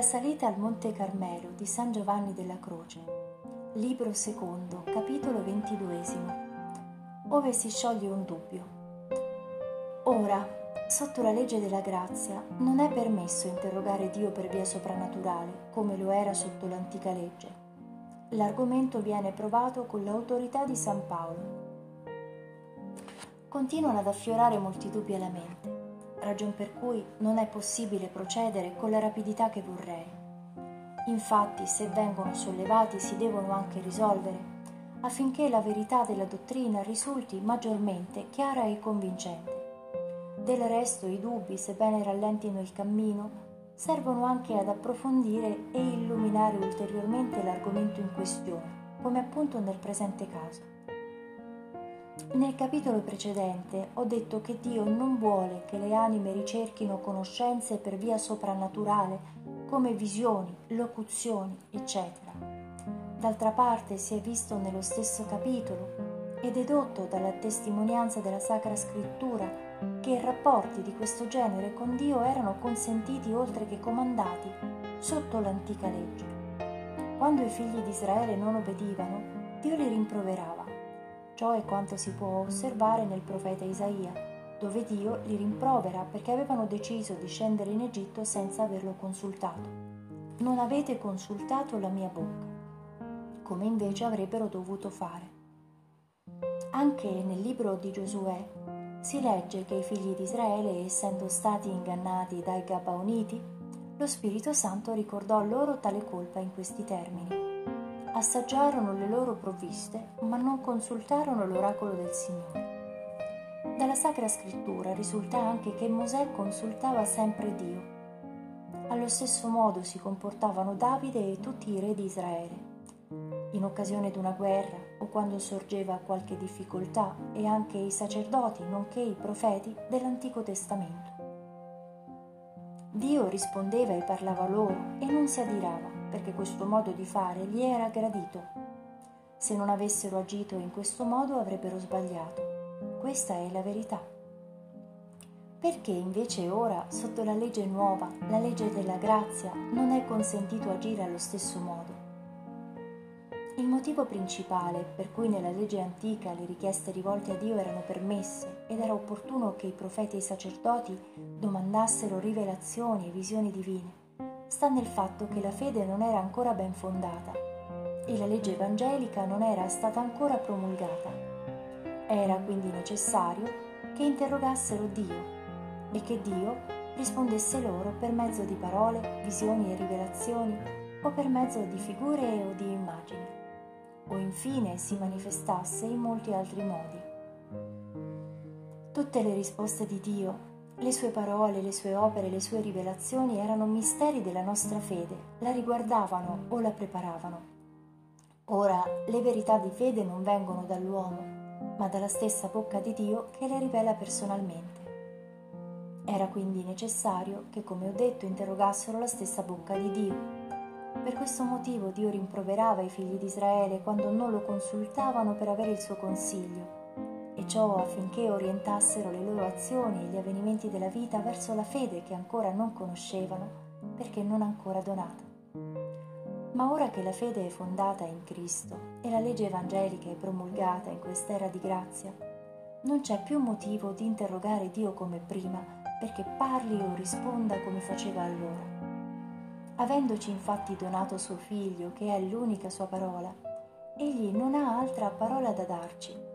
La salita al Monte Carmelo di San Giovanni della Croce, libro secondo, capitolo ventiduesimo, ove si scioglie un dubbio. Ora, sotto la legge della grazia, non è permesso interrogare Dio per via soprannaturale, come lo era sotto l'antica legge. L'argomento viene provato con l'autorità di San Paolo. Continuano ad affiorare molti dubbi alla mente ragion per cui non è possibile procedere con la rapidità che vorrei. Infatti, se vengono sollevati, si devono anche risolvere, affinché la verità della dottrina risulti maggiormente chiara e convincente. Del resto, i dubbi, sebbene rallentino il cammino, servono anche ad approfondire e illuminare ulteriormente l'argomento in questione, come appunto nel presente caso. Nel capitolo precedente ho detto che Dio non vuole che le anime ricerchino conoscenze per via soprannaturale, come visioni, locuzioni, eccetera. D'altra parte si è visto nello stesso capitolo e dedotto dalla testimonianza della Sacra Scrittura che rapporti di questo genere con Dio erano consentiti oltre che comandati sotto l'antica legge. Quando i figli di Israele non obbedivano, Dio li rimproverava Ciò è quanto si può osservare nel profeta Isaia, dove Dio li rimprovera perché avevano deciso di scendere in Egitto senza averlo consultato. Non avete consultato la mia bocca, come invece avrebbero dovuto fare. Anche nel libro di Giosuè si legge che i figli di Israele, essendo stati ingannati dai Gabaoniti, lo Spirito Santo ricordò loro tale colpa in questi termini assaggiarono le loro provviste, ma non consultarono l'oracolo del Signore. Dalla Sacra Scrittura risulta anche che Mosè consultava sempre Dio. Allo stesso modo si comportavano Davide e tutti i re di Israele. In occasione di una guerra o quando sorgeva qualche difficoltà e anche i sacerdoti, nonché i profeti dell'Antico Testamento. Dio rispondeva e parlava loro e non si adirava perché questo modo di fare gli era gradito. Se non avessero agito in questo modo avrebbero sbagliato. Questa è la verità. Perché invece ora, sotto la legge nuova, la legge della grazia, non è consentito agire allo stesso modo? Il motivo principale per cui nella legge antica le richieste rivolte a Dio erano permesse ed era opportuno che i profeti e i sacerdoti domandassero rivelazioni e visioni divine sta nel fatto che la fede non era ancora ben fondata e la legge evangelica non era stata ancora promulgata. Era quindi necessario che interrogassero Dio e che Dio rispondesse loro per mezzo di parole, visioni e rivelazioni o per mezzo di figure o di immagini, o infine si manifestasse in molti altri modi. Tutte le risposte di Dio le sue parole, le sue opere, le sue rivelazioni erano misteri della nostra fede, la riguardavano o la preparavano. Ora le verità di fede non vengono dall'uomo, ma dalla stessa bocca di Dio che le rivela personalmente. Era quindi necessario che, come ho detto, interrogassero la stessa bocca di Dio. Per questo motivo Dio rimproverava i figli di Israele quando non lo consultavano per avere il suo consiglio e ciò affinché orientassero le loro azioni e gli avvenimenti della vita verso la fede che ancora non conoscevano perché non ancora donata. Ma ora che la fede è fondata in Cristo e la legge evangelica è promulgata in quest'era di grazia, non c'è più motivo di interrogare Dio come prima perché parli o risponda come faceva allora. Avendoci infatti donato suo figlio, che è l'unica sua parola, egli non ha altra parola da darci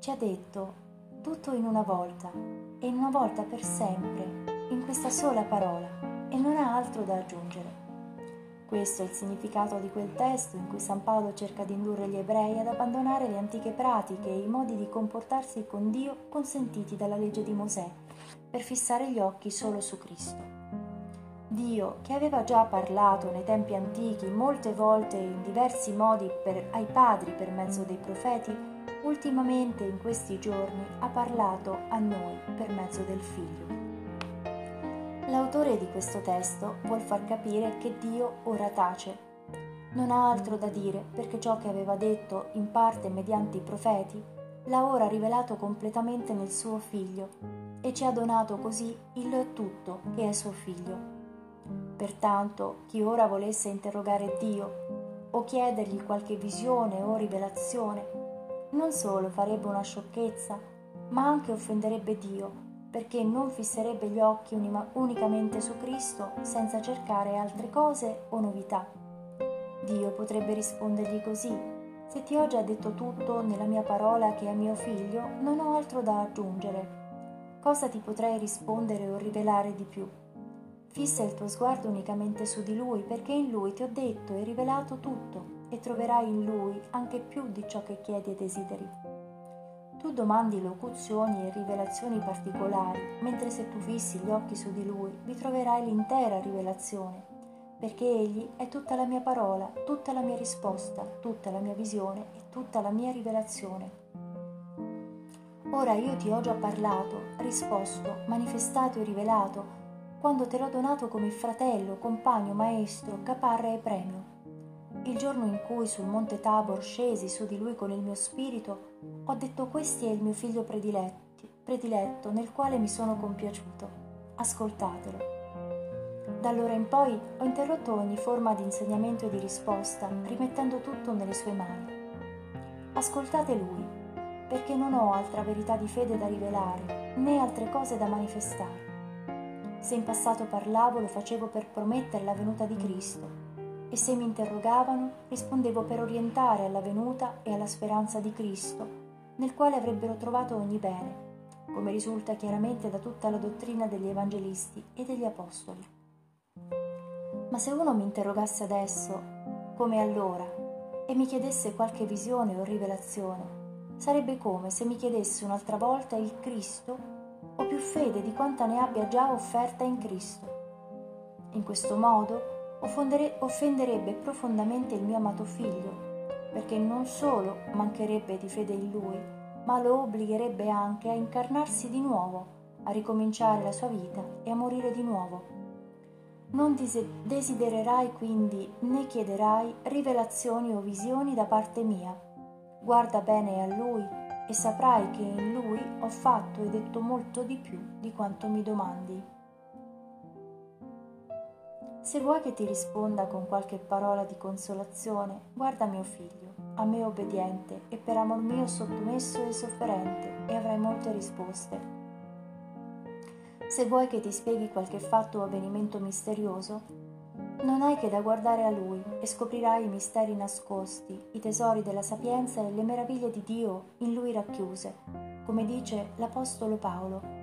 ci ha detto tutto in una volta e in una volta per sempre, in questa sola parola, e non ha altro da aggiungere. Questo è il significato di quel testo in cui San Paolo cerca di indurre gli ebrei ad abbandonare le antiche pratiche e i modi di comportarsi con Dio consentiti dalla legge di Mosè, per fissare gli occhi solo su Cristo. Dio, che aveva già parlato nei tempi antichi molte volte in diversi modi per, ai padri per mezzo dei profeti, ultimamente in questi giorni ha parlato a noi per mezzo del Figlio. L'autore di questo testo vuol far capire che Dio ora tace. Non ha altro da dire perché ciò che aveva detto in parte mediante i profeti l'ha ora rivelato completamente nel suo Figlio e ci ha donato così il tutto che è suo Figlio. Pertanto, chi ora volesse interrogare Dio o chiedergli qualche visione o rivelazione, non solo farebbe una sciocchezza, ma anche offenderebbe Dio, perché non fisserebbe gli occhi unicamente su Cristo senza cercare altre cose o novità. Dio potrebbe rispondergli così, se ti ho già detto tutto nella mia parola che è mio figlio, non ho altro da aggiungere. Cosa ti potrei rispondere o rivelare di più? Fissa il tuo sguardo unicamente su di lui, perché in lui ti ho detto e rivelato tutto e troverai in lui anche più di ciò che chiedi e desideri. Tu domandi locuzioni e rivelazioni particolari, mentre se tu fissi gli occhi su di lui vi troverai l'intera rivelazione, perché egli è tutta la mia parola, tutta la mia risposta, tutta la mia visione e tutta la mia rivelazione. Ora io ti ho già parlato, risposto, manifestato e rivelato, quando te l'ho donato come fratello, compagno, maestro, caparra e premio il giorno in cui sul monte Tabor scesi su di lui con il mio spirito, ho detto questi è il mio figlio prediletto, nel quale mi sono compiaciuto. Ascoltatelo. Da allora in poi ho interrotto ogni forma di insegnamento e di risposta, rimettendo tutto nelle sue mani. Ascoltate lui, perché non ho altra verità di fede da rivelare, né altre cose da manifestare. Se in passato parlavo, lo facevo per promettere la venuta di Cristo e se mi interrogavano rispondevo per orientare alla venuta e alla speranza di Cristo, nel quale avrebbero trovato ogni bene, come risulta chiaramente da tutta la dottrina degli evangelisti e degli apostoli. Ma se uno mi interrogasse adesso, come allora, e mi chiedesse qualche visione o rivelazione, sarebbe come se mi chiedesse un'altra volta il Cristo o più fede di quanta ne abbia già offerta in Cristo. In questo modo offenderebbe profondamente il mio amato figlio, perché non solo mancherebbe di fede in lui, ma lo obbligherebbe anche a incarnarsi di nuovo, a ricominciare la sua vita e a morire di nuovo. Non desidererai quindi né chiederai rivelazioni o visioni da parte mia. Guarda bene a lui e saprai che in lui ho fatto e detto molto di più di quanto mi domandi. Se vuoi che ti risponda con qualche parola di consolazione, guarda mio figlio, a me obbediente e per amor mio sottomesso e sofferente, e avrai molte risposte. Se vuoi che ti spieghi qualche fatto o avvenimento misterioso, non hai che da guardare a lui e scoprirai i misteri nascosti, i tesori della sapienza e le meraviglie di Dio in lui racchiuse, come dice l'Apostolo Paolo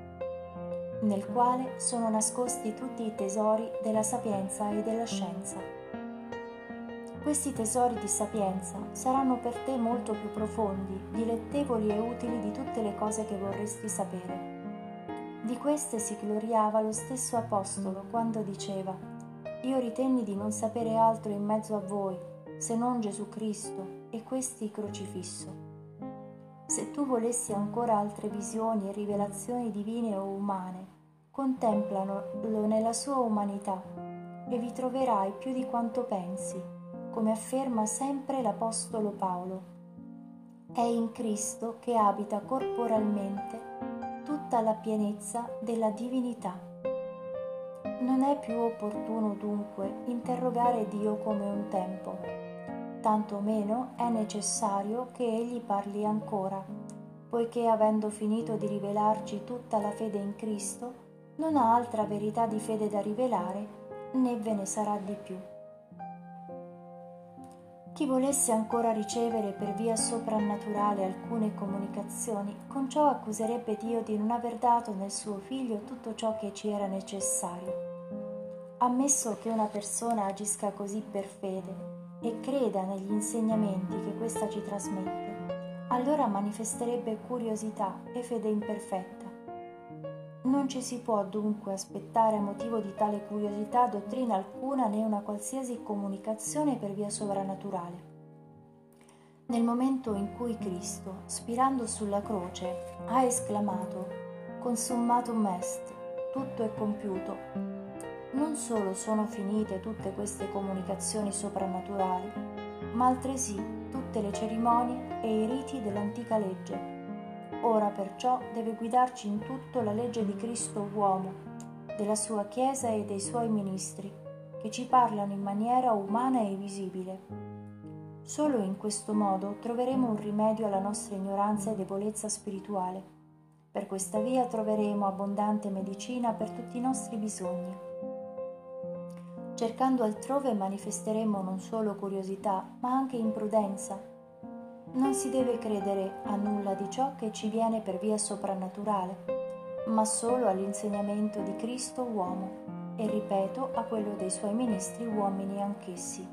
nel quale sono nascosti tutti i tesori della sapienza e della scienza. Questi tesori di sapienza saranno per te molto più profondi, dilettevoli e utili di tutte le cose che vorresti sapere. Di queste si gloriava lo stesso Apostolo quando diceva, Io ritenni di non sapere altro in mezzo a voi, se non Gesù Cristo e questi crocifisso. Se tu volessi ancora altre visioni e rivelazioni divine o umane, contemplalo nella sua umanità e vi troverai più di quanto pensi, come afferma sempre l'Apostolo Paolo. È in Cristo che abita corporalmente tutta la pienezza della divinità. Non è più opportuno dunque interrogare Dio come un tempo, tanto meno è necessario che Egli parli ancora, poiché avendo finito di rivelarci tutta la fede in Cristo, non ha altra verità di fede da rivelare, né ve ne sarà di più. Chi volesse ancora ricevere per via soprannaturale alcune comunicazioni, con ciò accuserebbe Dio di non aver dato nel suo figlio tutto ciò che ci era necessario. Ammesso che una persona agisca così per fede e creda negli insegnamenti che questa ci trasmette, allora manifesterebbe curiosità e fede imperfetta non ci si può dunque aspettare a motivo di tale curiosità dottrina alcuna né una qualsiasi comunicazione per via sovrannaturale. Nel momento in cui Cristo, spirando sulla croce, ha esclamato Consummatum est, tutto è compiuto, non solo sono finite tutte queste comunicazioni soprannaturali, ma altresì tutte le cerimonie e i riti dell'antica legge Ora perciò deve guidarci in tutto la legge di Cristo uomo, della sua Chiesa e dei suoi ministri, che ci parlano in maniera umana e visibile. Solo in questo modo troveremo un rimedio alla nostra ignoranza e debolezza spirituale. Per questa via troveremo abbondante medicina per tutti i nostri bisogni. Cercando altrove manifesteremo non solo curiosità, ma anche imprudenza. Non si deve credere a nulla di ciò che ci viene per via soprannaturale, ma solo all'insegnamento di Cristo uomo e ripeto a quello dei suoi ministri uomini anch'essi.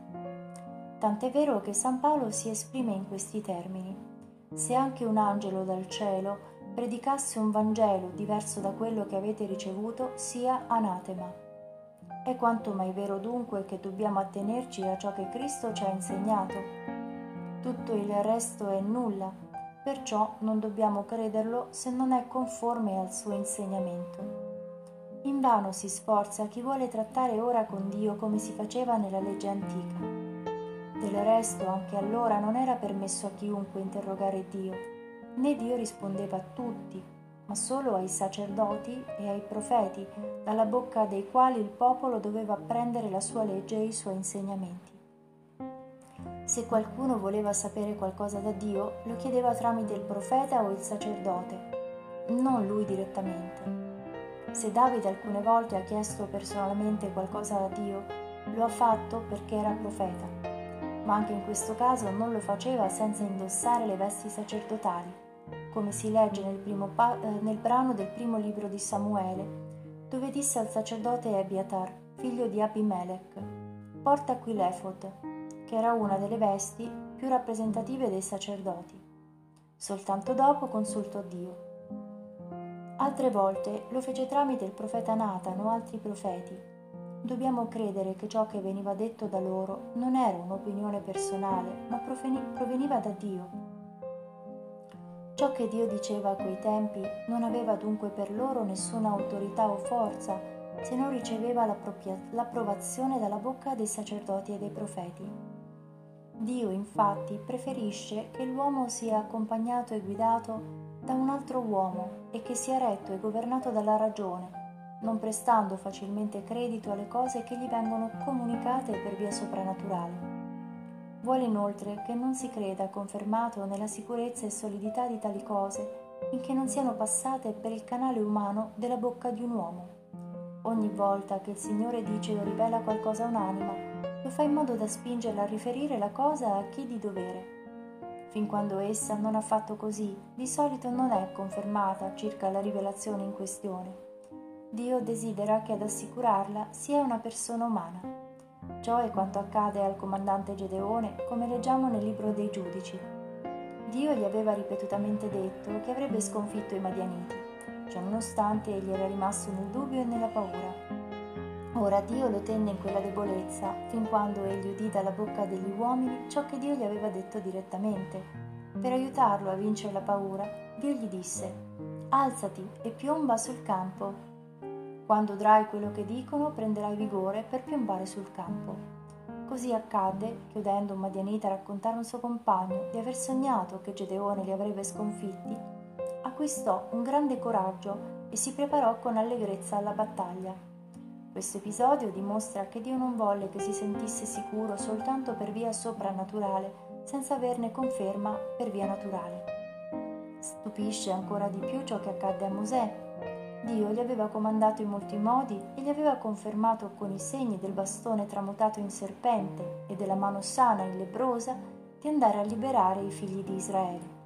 Tant'è vero che San Paolo si esprime in questi termini. Se anche un angelo dal cielo predicasse un Vangelo diverso da quello che avete ricevuto, sia anatema. È quanto mai vero dunque che dobbiamo attenerci a ciò che Cristo ci ha insegnato. Tutto il resto è nulla, perciò non dobbiamo crederlo se non è conforme al suo insegnamento. Invano si sforza chi vuole trattare ora con Dio come si faceva nella legge antica. Del resto anche allora non era permesso a chiunque interrogare Dio, né Dio rispondeva a tutti, ma solo ai sacerdoti e ai profeti, dalla bocca dei quali il popolo doveva apprendere la sua legge e i suoi insegnamenti. Se qualcuno voleva sapere qualcosa da Dio, lo chiedeva tramite il profeta o il sacerdote, non lui direttamente. Se Davide alcune volte ha chiesto personalmente qualcosa da Dio, lo ha fatto perché era profeta, ma anche in questo caso non lo faceva senza indossare le vesti sacerdotali come si legge nel, pa- eh, nel brano del primo libro di Samuele, dove disse al sacerdote Ebiatar, figlio di Abimelech, porta qui l'efod, che era una delle vesti più rappresentative dei sacerdoti. Soltanto dopo consultò Dio. Altre volte lo fece tramite il profeta Nathan o altri profeti. Dobbiamo credere che ciò che veniva detto da loro non era un'opinione personale, ma proveniva da Dio Ciò che Dio diceva a quei tempi non aveva dunque per loro nessuna autorità o forza, se non riceveva l'approvazione dalla bocca dei sacerdoti e dei profeti. Dio infatti preferisce che l'uomo sia accompagnato e guidato da un altro uomo e che sia retto e governato dalla ragione, non prestando facilmente credito alle cose che gli vengono comunicate per via soprannaturale. Vuole inoltre che non si creda confermato nella sicurezza e solidità di tali cose finché non siano passate per il canale umano della bocca di un uomo. Ogni volta che il Signore dice o rivela qualcosa a un'anima, lo fa in modo da spingerla a riferire la cosa a chi di dovere. Fin quando essa non ha fatto così, di solito non è confermata circa la rivelazione in questione. Dio desidera che ad assicurarla sia una persona umana. Ciò è quanto accade al comandante Gedeone, come leggiamo nel libro dei giudici. Dio gli aveva ripetutamente detto che avrebbe sconfitto i Madianiti, ciononostante egli era rimasto nel dubbio e nella paura. Ora Dio lo tenne in quella debolezza, fin quando egli udì dalla bocca degli uomini ciò che Dio gli aveva detto direttamente. Per aiutarlo a vincere la paura, Dio gli disse, Alzati e piomba sul campo quando udrai quello che dicono, prenderai vigore per piombare sul campo. Così accadde che, udendo un Madianita raccontare a un suo compagno di aver sognato che Gedeone li avrebbe sconfitti, acquistò un grande coraggio e si preparò con allegrezza alla battaglia. Questo episodio dimostra che Dio non volle che si sentisse sicuro soltanto per via soprannaturale, senza averne conferma per via naturale. Stupisce ancora di più ciò che accadde a Mosè, Dio gli aveva comandato in molti modi e gli aveva confermato con i segni del bastone tramutato in serpente e della mano sana in lebrosa di andare a liberare i figli di Israele.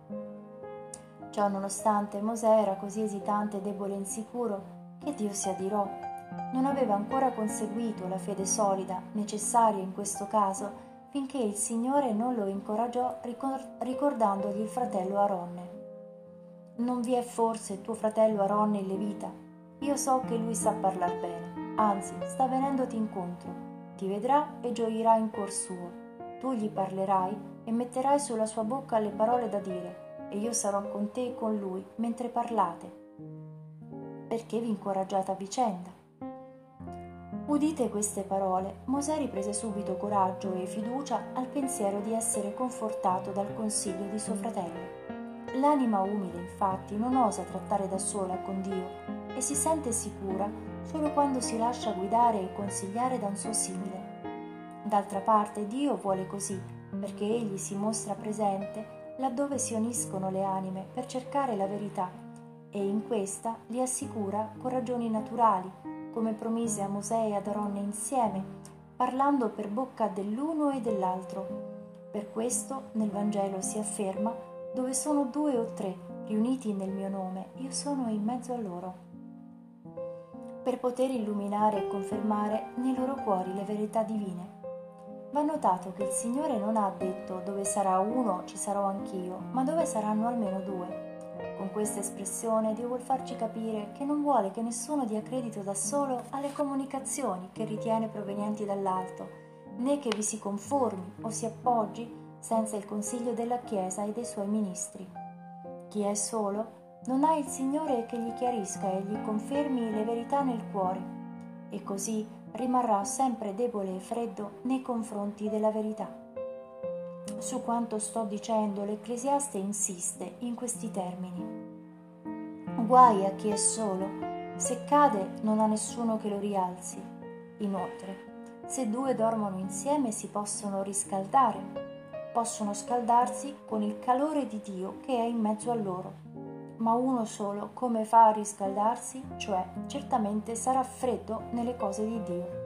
Ciò nonostante Mosè era così esitante, debole e insicuro che Dio si adirò. Non aveva ancora conseguito la fede solida necessaria in questo caso finché il Signore non lo incoraggiò ricordandogli il fratello Aronne. Non vi è forse tuo fratello Aronne il Levita? Io so che lui sa parlar bene, anzi sta venendoti incontro. Ti vedrà e gioirà in cuor suo. Tu gli parlerai e metterai sulla sua bocca le parole da dire, e io sarò con te e con lui mentre parlate. Perché vi incoraggiate a vicenda? Udite queste parole, Mosè riprese subito coraggio e fiducia al pensiero di essere confortato dal consiglio di suo fratello. L'anima umile, infatti, non osa trattare da sola con Dio, e si sente sicura solo quando si lascia guidare e consigliare da un suo simile. D'altra parte Dio vuole così, perché Egli si mostra presente laddove si uniscono le anime per cercare la verità e in questa li assicura con ragioni naturali, come promise a Mosè e ad Aronne insieme, parlando per bocca dell'uno e dell'altro. Per questo nel Vangelo si afferma dove sono due o tre riuniti nel mio nome, io sono in mezzo a loro. Per poter illuminare e confermare nei loro cuori le verità divine. Va notato che il Signore non ha detto dove sarà uno ci sarò anch'io, ma dove saranno almeno due. Con questa espressione Dio vuol farci capire che non vuole che nessuno dia credito da solo alle comunicazioni che ritiene provenienti dall'alto, né che vi si conformi o si appoggi senza il consiglio della Chiesa e dei suoi ministri. Chi è solo non ha il Signore che gli chiarisca e gli confermi le verità nel cuore, e così rimarrà sempre debole e freddo nei confronti della verità. Su quanto sto dicendo, l'Ecclesiaste insiste in questi termini. Guai a chi è solo, se cade non ha nessuno che lo rialzi. Inoltre, se due dormono insieme si possono riscaldare, possono scaldarsi con il calore di Dio che è in mezzo a loro. Ma uno solo come fa a riscaldarsi? Cioè, certamente sarà freddo nelle cose di Dio.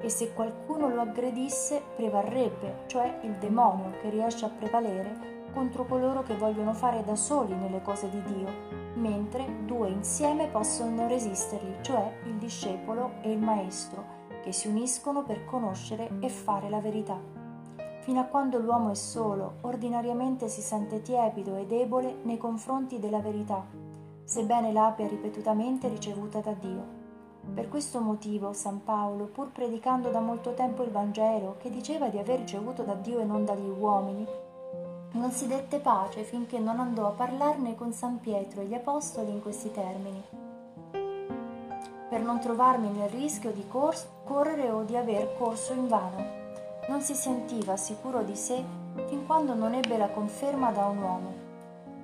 E se qualcuno lo aggredisse, prevarrebbe, cioè il demonio che riesce a prevalere contro coloro che vogliono fare da soli nelle cose di Dio, mentre due insieme possono resistergli, cioè il discepolo e il maestro, che si uniscono per conoscere e fare la verità fino a quando l'uomo è solo, ordinariamente si sente tiepido e debole nei confronti della verità, sebbene l'abbia ripetutamente ricevuta da Dio. Per questo motivo San Paolo, pur predicando da molto tempo il Vangelo, che diceva di aver ricevuto da Dio e non dagli uomini, non si dette pace finché non andò a parlarne con San Pietro e gli Apostoli in questi termini. Per non trovarmi nel rischio di cors- correre o di aver corso in vano non si sentiva sicuro di sé fin quando non ebbe la conferma da un uomo.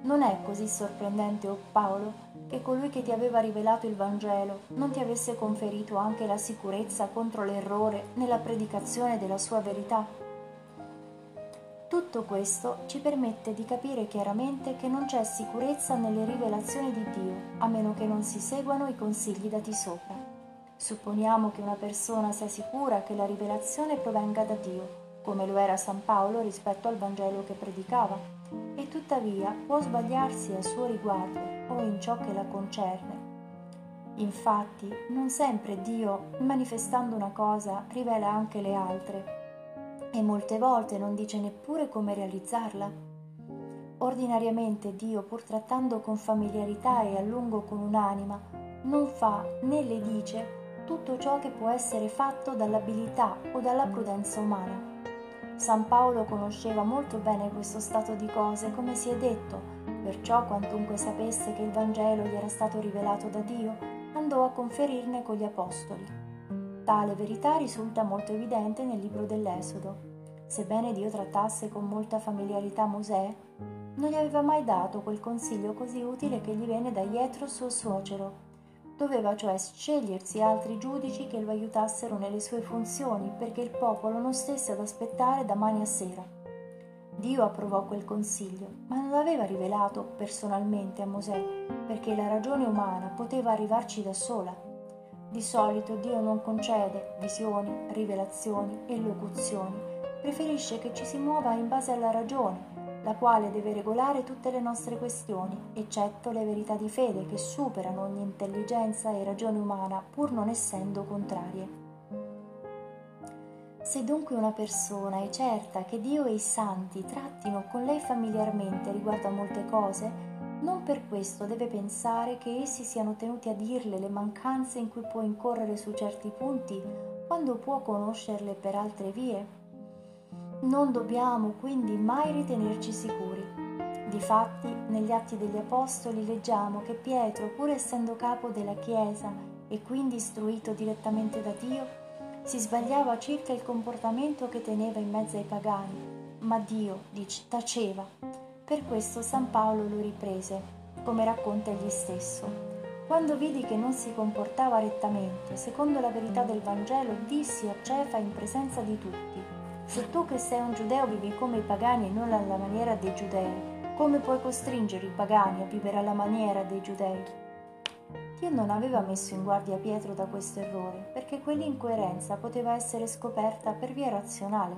Non è così sorprendente, o oh Paolo, che colui che ti aveva rivelato il Vangelo non ti avesse conferito anche la sicurezza contro l'errore nella predicazione della sua verità? Tutto questo ci permette di capire chiaramente che non c'è sicurezza nelle rivelazioni di Dio, a meno che non si seguano i consigli dati sopra. Supponiamo che una persona sia sicura che la rivelazione provenga da Dio, come lo era San Paolo rispetto al Vangelo che predicava, e tuttavia può sbagliarsi a suo riguardo o in ciò che la concerne. Infatti, non sempre Dio, manifestando una cosa, rivela anche le altre, e molte volte non dice neppure come realizzarla. Ordinariamente Dio, pur trattando con familiarità e a lungo con un'anima, non fa né le dice tutto ciò che può essere fatto dall'abilità o dalla prudenza umana. San Paolo conosceva molto bene questo stato di cose, come si è detto, perciò quantunque sapesse che il Vangelo gli era stato rivelato da Dio, andò a conferirne con gli Apostoli. Tale verità risulta molto evidente nel libro dell'Esodo. Sebbene Dio trattasse con molta familiarità Mosè, non gli aveva mai dato quel consiglio così utile che gli venne da Jetro suo suocero, Doveva cioè scegliersi altri giudici che lo aiutassero nelle sue funzioni perché il popolo non stesse ad aspettare da mani a sera. Dio approvò quel consiglio, ma non l'aveva rivelato personalmente a Mosè perché la ragione umana poteva arrivarci da sola. Di solito Dio non concede visioni, rivelazioni e locuzioni, preferisce che ci si muova in base alla ragione la quale deve regolare tutte le nostre questioni, eccetto le verità di fede che superano ogni intelligenza e ragione umana, pur non essendo contrarie. Se dunque una persona è certa che Dio e i santi trattino con lei familiarmente riguardo a molte cose, non per questo deve pensare che essi siano tenuti a dirle le mancanze in cui può incorrere su certi punti, quando può conoscerle per altre vie non dobbiamo quindi mai ritenerci sicuri. Difatti, negli Atti degli Apostoli leggiamo che Pietro, pur essendo capo della Chiesa e quindi istruito direttamente da Dio, si sbagliava circa il comportamento che teneva in mezzo ai pagani, ma Dio dice, taceva. Per questo San Paolo lo riprese, come racconta egli stesso. Quando vidi che non si comportava rettamente, secondo la verità del Vangelo, dissi a Cefa in presenza di tutti, se tu che sei un giudeo vivi come i pagani e non alla maniera dei giudei, come puoi costringere i pagani a vivere alla maniera dei giudei? Dio non aveva messo in guardia Pietro da questo errore, perché quell'incoerenza poteva essere scoperta per via razionale.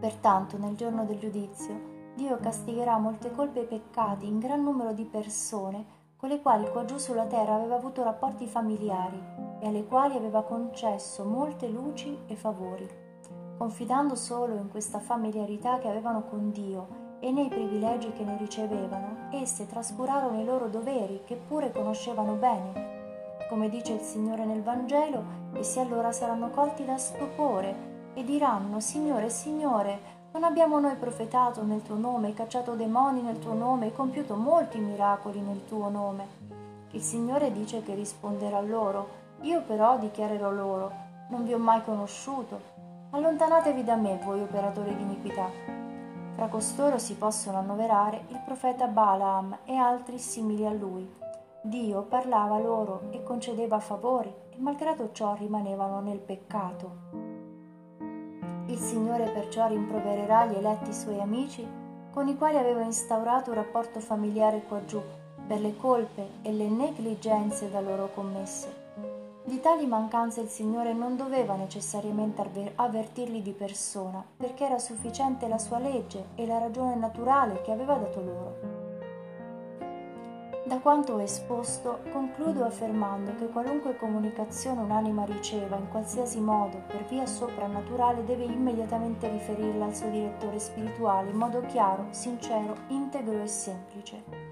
Pertanto, nel giorno del giudizio, Dio castigherà molte colpe e peccati in gran numero di persone con le quali qua giù sulla terra aveva avuto rapporti familiari e alle quali aveva concesso molte luci e favori. Confidando solo in questa familiarità che avevano con Dio e nei privilegi che ne ricevevano, esse trascurarono i loro doveri che pure conoscevano bene. Come dice il Signore nel Vangelo, essi allora saranno colti da stupore e diranno, Signore, Signore, non abbiamo noi profetato nel tuo nome, cacciato demoni nel tuo nome e compiuto molti miracoli nel tuo nome? Il Signore dice che risponderà loro, io però dichiarerò loro, non vi ho mai conosciuto. Allontanatevi da me, voi operatori di iniquità. Fra costoro si possono annoverare il profeta Balaam e altri simili a lui. Dio parlava loro e concedeva favori e malgrado ciò rimanevano nel peccato. Il Signore perciò rimprovererà gli eletti suoi amici con i quali aveva instaurato un rapporto familiare qua giù per le colpe e le negligenze da loro commesse. Di tali mancanze il Signore non doveva necessariamente avvertirli di persona, perché era sufficiente la sua legge e la ragione naturale che aveva dato loro. Da quanto ho esposto, concludo affermando che qualunque comunicazione un'anima riceva in qualsiasi modo per via soprannaturale deve immediatamente riferirla al suo direttore spirituale in modo chiaro, sincero, integro e semplice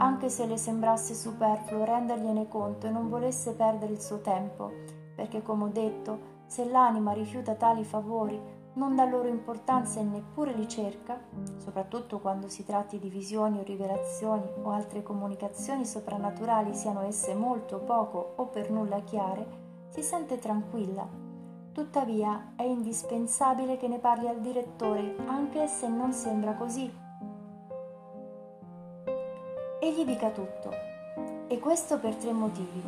anche se le sembrasse superfluo rendergliene conto e non volesse perdere il suo tempo, perché come ho detto, se l'anima rifiuta tali favori, non dà loro importanza e neppure li cerca, soprattutto quando si tratti di visioni o rivelazioni o altre comunicazioni soprannaturali, siano esse molto poco o per nulla chiare, si sente tranquilla. Tuttavia è indispensabile che ne parli al direttore, anche se non sembra così, e gli dica tutto. E questo per tre motivi.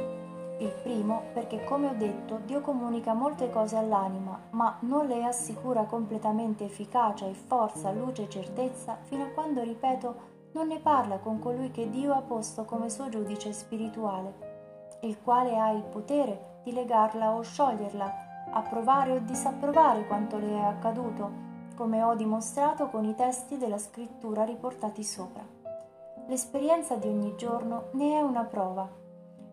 Il primo perché, come ho detto, Dio comunica molte cose all'anima, ma non le assicura completamente efficacia e forza, luce e certezza fino a quando, ripeto, non ne parla con colui che Dio ha posto come suo giudice spirituale, il quale ha il potere di legarla o scioglierla, approvare o disapprovare quanto le è accaduto, come ho dimostrato con i testi della scrittura riportati sopra. L'esperienza di ogni giorno ne è una prova.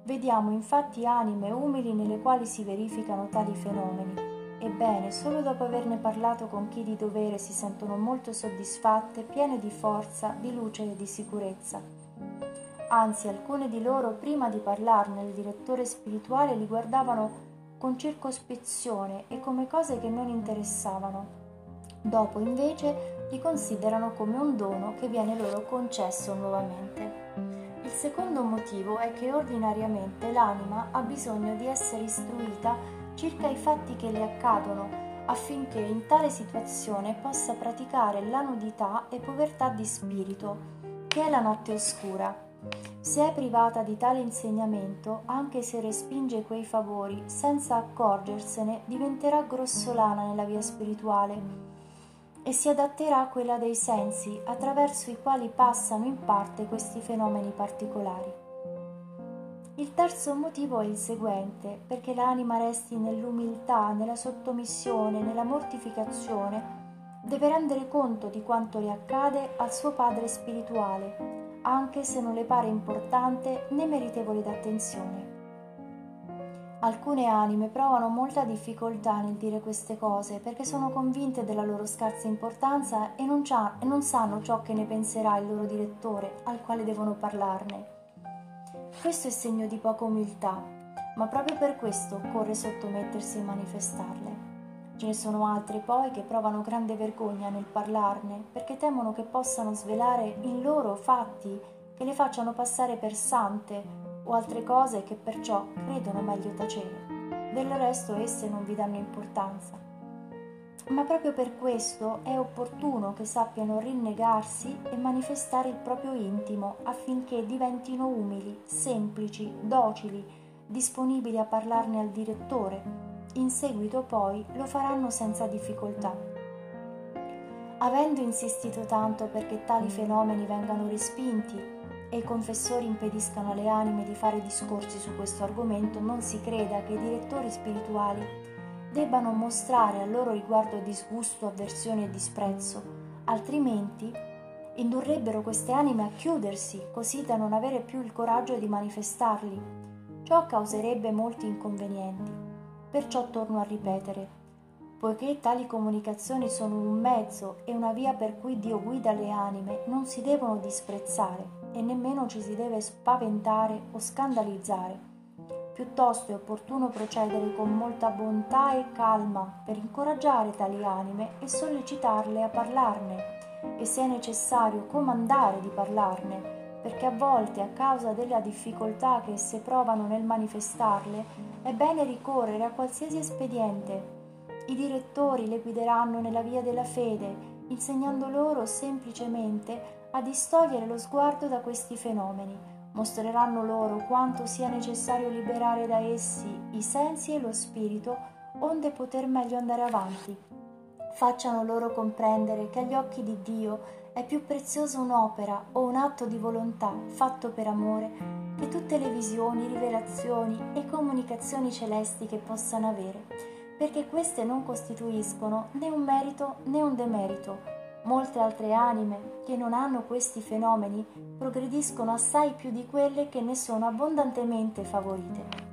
Vediamo infatti anime umili nelle quali si verificano tali fenomeni. Ebbene, solo dopo averne parlato con chi di dovere si sentono molto soddisfatte, piene di forza, di luce e di sicurezza. Anzi, alcune di loro, prima di parlarne al direttore spirituale, li guardavano con circospezione e come cose che non interessavano. Dopo, invece, li considerano come un dono che viene loro concesso nuovamente. Il secondo motivo è che ordinariamente l'anima ha bisogno di essere istruita circa i fatti che le accadono affinché in tale situazione possa praticare la nudità e povertà di spirito, che è la notte oscura. Se è privata di tale insegnamento, anche se respinge quei favori senza accorgersene, diventerà grossolana nella via spirituale e si adatterà a quella dei sensi attraverso i quali passano in parte questi fenomeni particolari. Il terzo motivo è il seguente, perché l'anima resti nell'umiltà, nella sottomissione, nella mortificazione, deve rendere conto di quanto le accade al suo padre spirituale, anche se non le pare importante né meritevole d'attenzione. Alcune anime provano molta difficoltà nel dire queste cose perché sono convinte della loro scarsa importanza e non, e non, sanno ciò che ne penserà il loro direttore al quale devono parlarne. Questo è segno di poca umiltà, ma proprio per questo occorre sottomettersi e manifestarle. Ce ne sono altre poi che provano grande vergogna nel parlarne perché temono che possano svelare in loro fatti che le facciano passare per sante o altre cose che perciò credono meglio tacere. Del resto esse non vi danno importanza. ma proprio per questo è opportuno che sappiano rinnegarsi e manifestare il proprio intimo affinché diventino umili, semplici, docili, disponibili a parlarne al direttore. In seguito poi lo faranno senza difficoltà. Avendo insistito tanto perché tali fenomeni vengano respinti e i confessori impediscano alle anime di fare discorsi su questo argomento, non si creda che i direttori spirituali debbano mostrare al loro riguardo disgusto, avversione e disprezzo, altrimenti indurrebbero queste anime a chiudersi così da non avere più il coraggio di manifestarli. Ciò causerebbe molti inconvenienti. Perciò torno a ripetere, poiché tali comunicazioni sono un mezzo e una via per cui Dio guida le anime, non si devono disprezzare e nemmeno ci si deve spaventare o scandalizzare. Piuttosto è opportuno procedere con molta bontà e calma per incoraggiare tali anime e sollecitarle a parlarne e se è necessario comandare di parlarne, perché a volte a causa della difficoltà che esse provano nel manifestarle è bene ricorrere a qualsiasi espediente. I direttori le guideranno nella via della fede, insegnando loro semplicemente a distogliere lo sguardo da questi fenomeni. Mostreranno loro quanto sia necessario liberare da essi i sensi e lo spirito, onde poter meglio andare avanti. Facciano loro comprendere che agli occhi di Dio è più preziosa un'opera o un atto di volontà fatto per amore che tutte le visioni, rivelazioni e comunicazioni celesti che possano avere, perché queste non costituiscono né un merito né un demerito, Molte altre anime che non hanno questi fenomeni progrediscono assai più di quelle che ne sono abbondantemente favorite.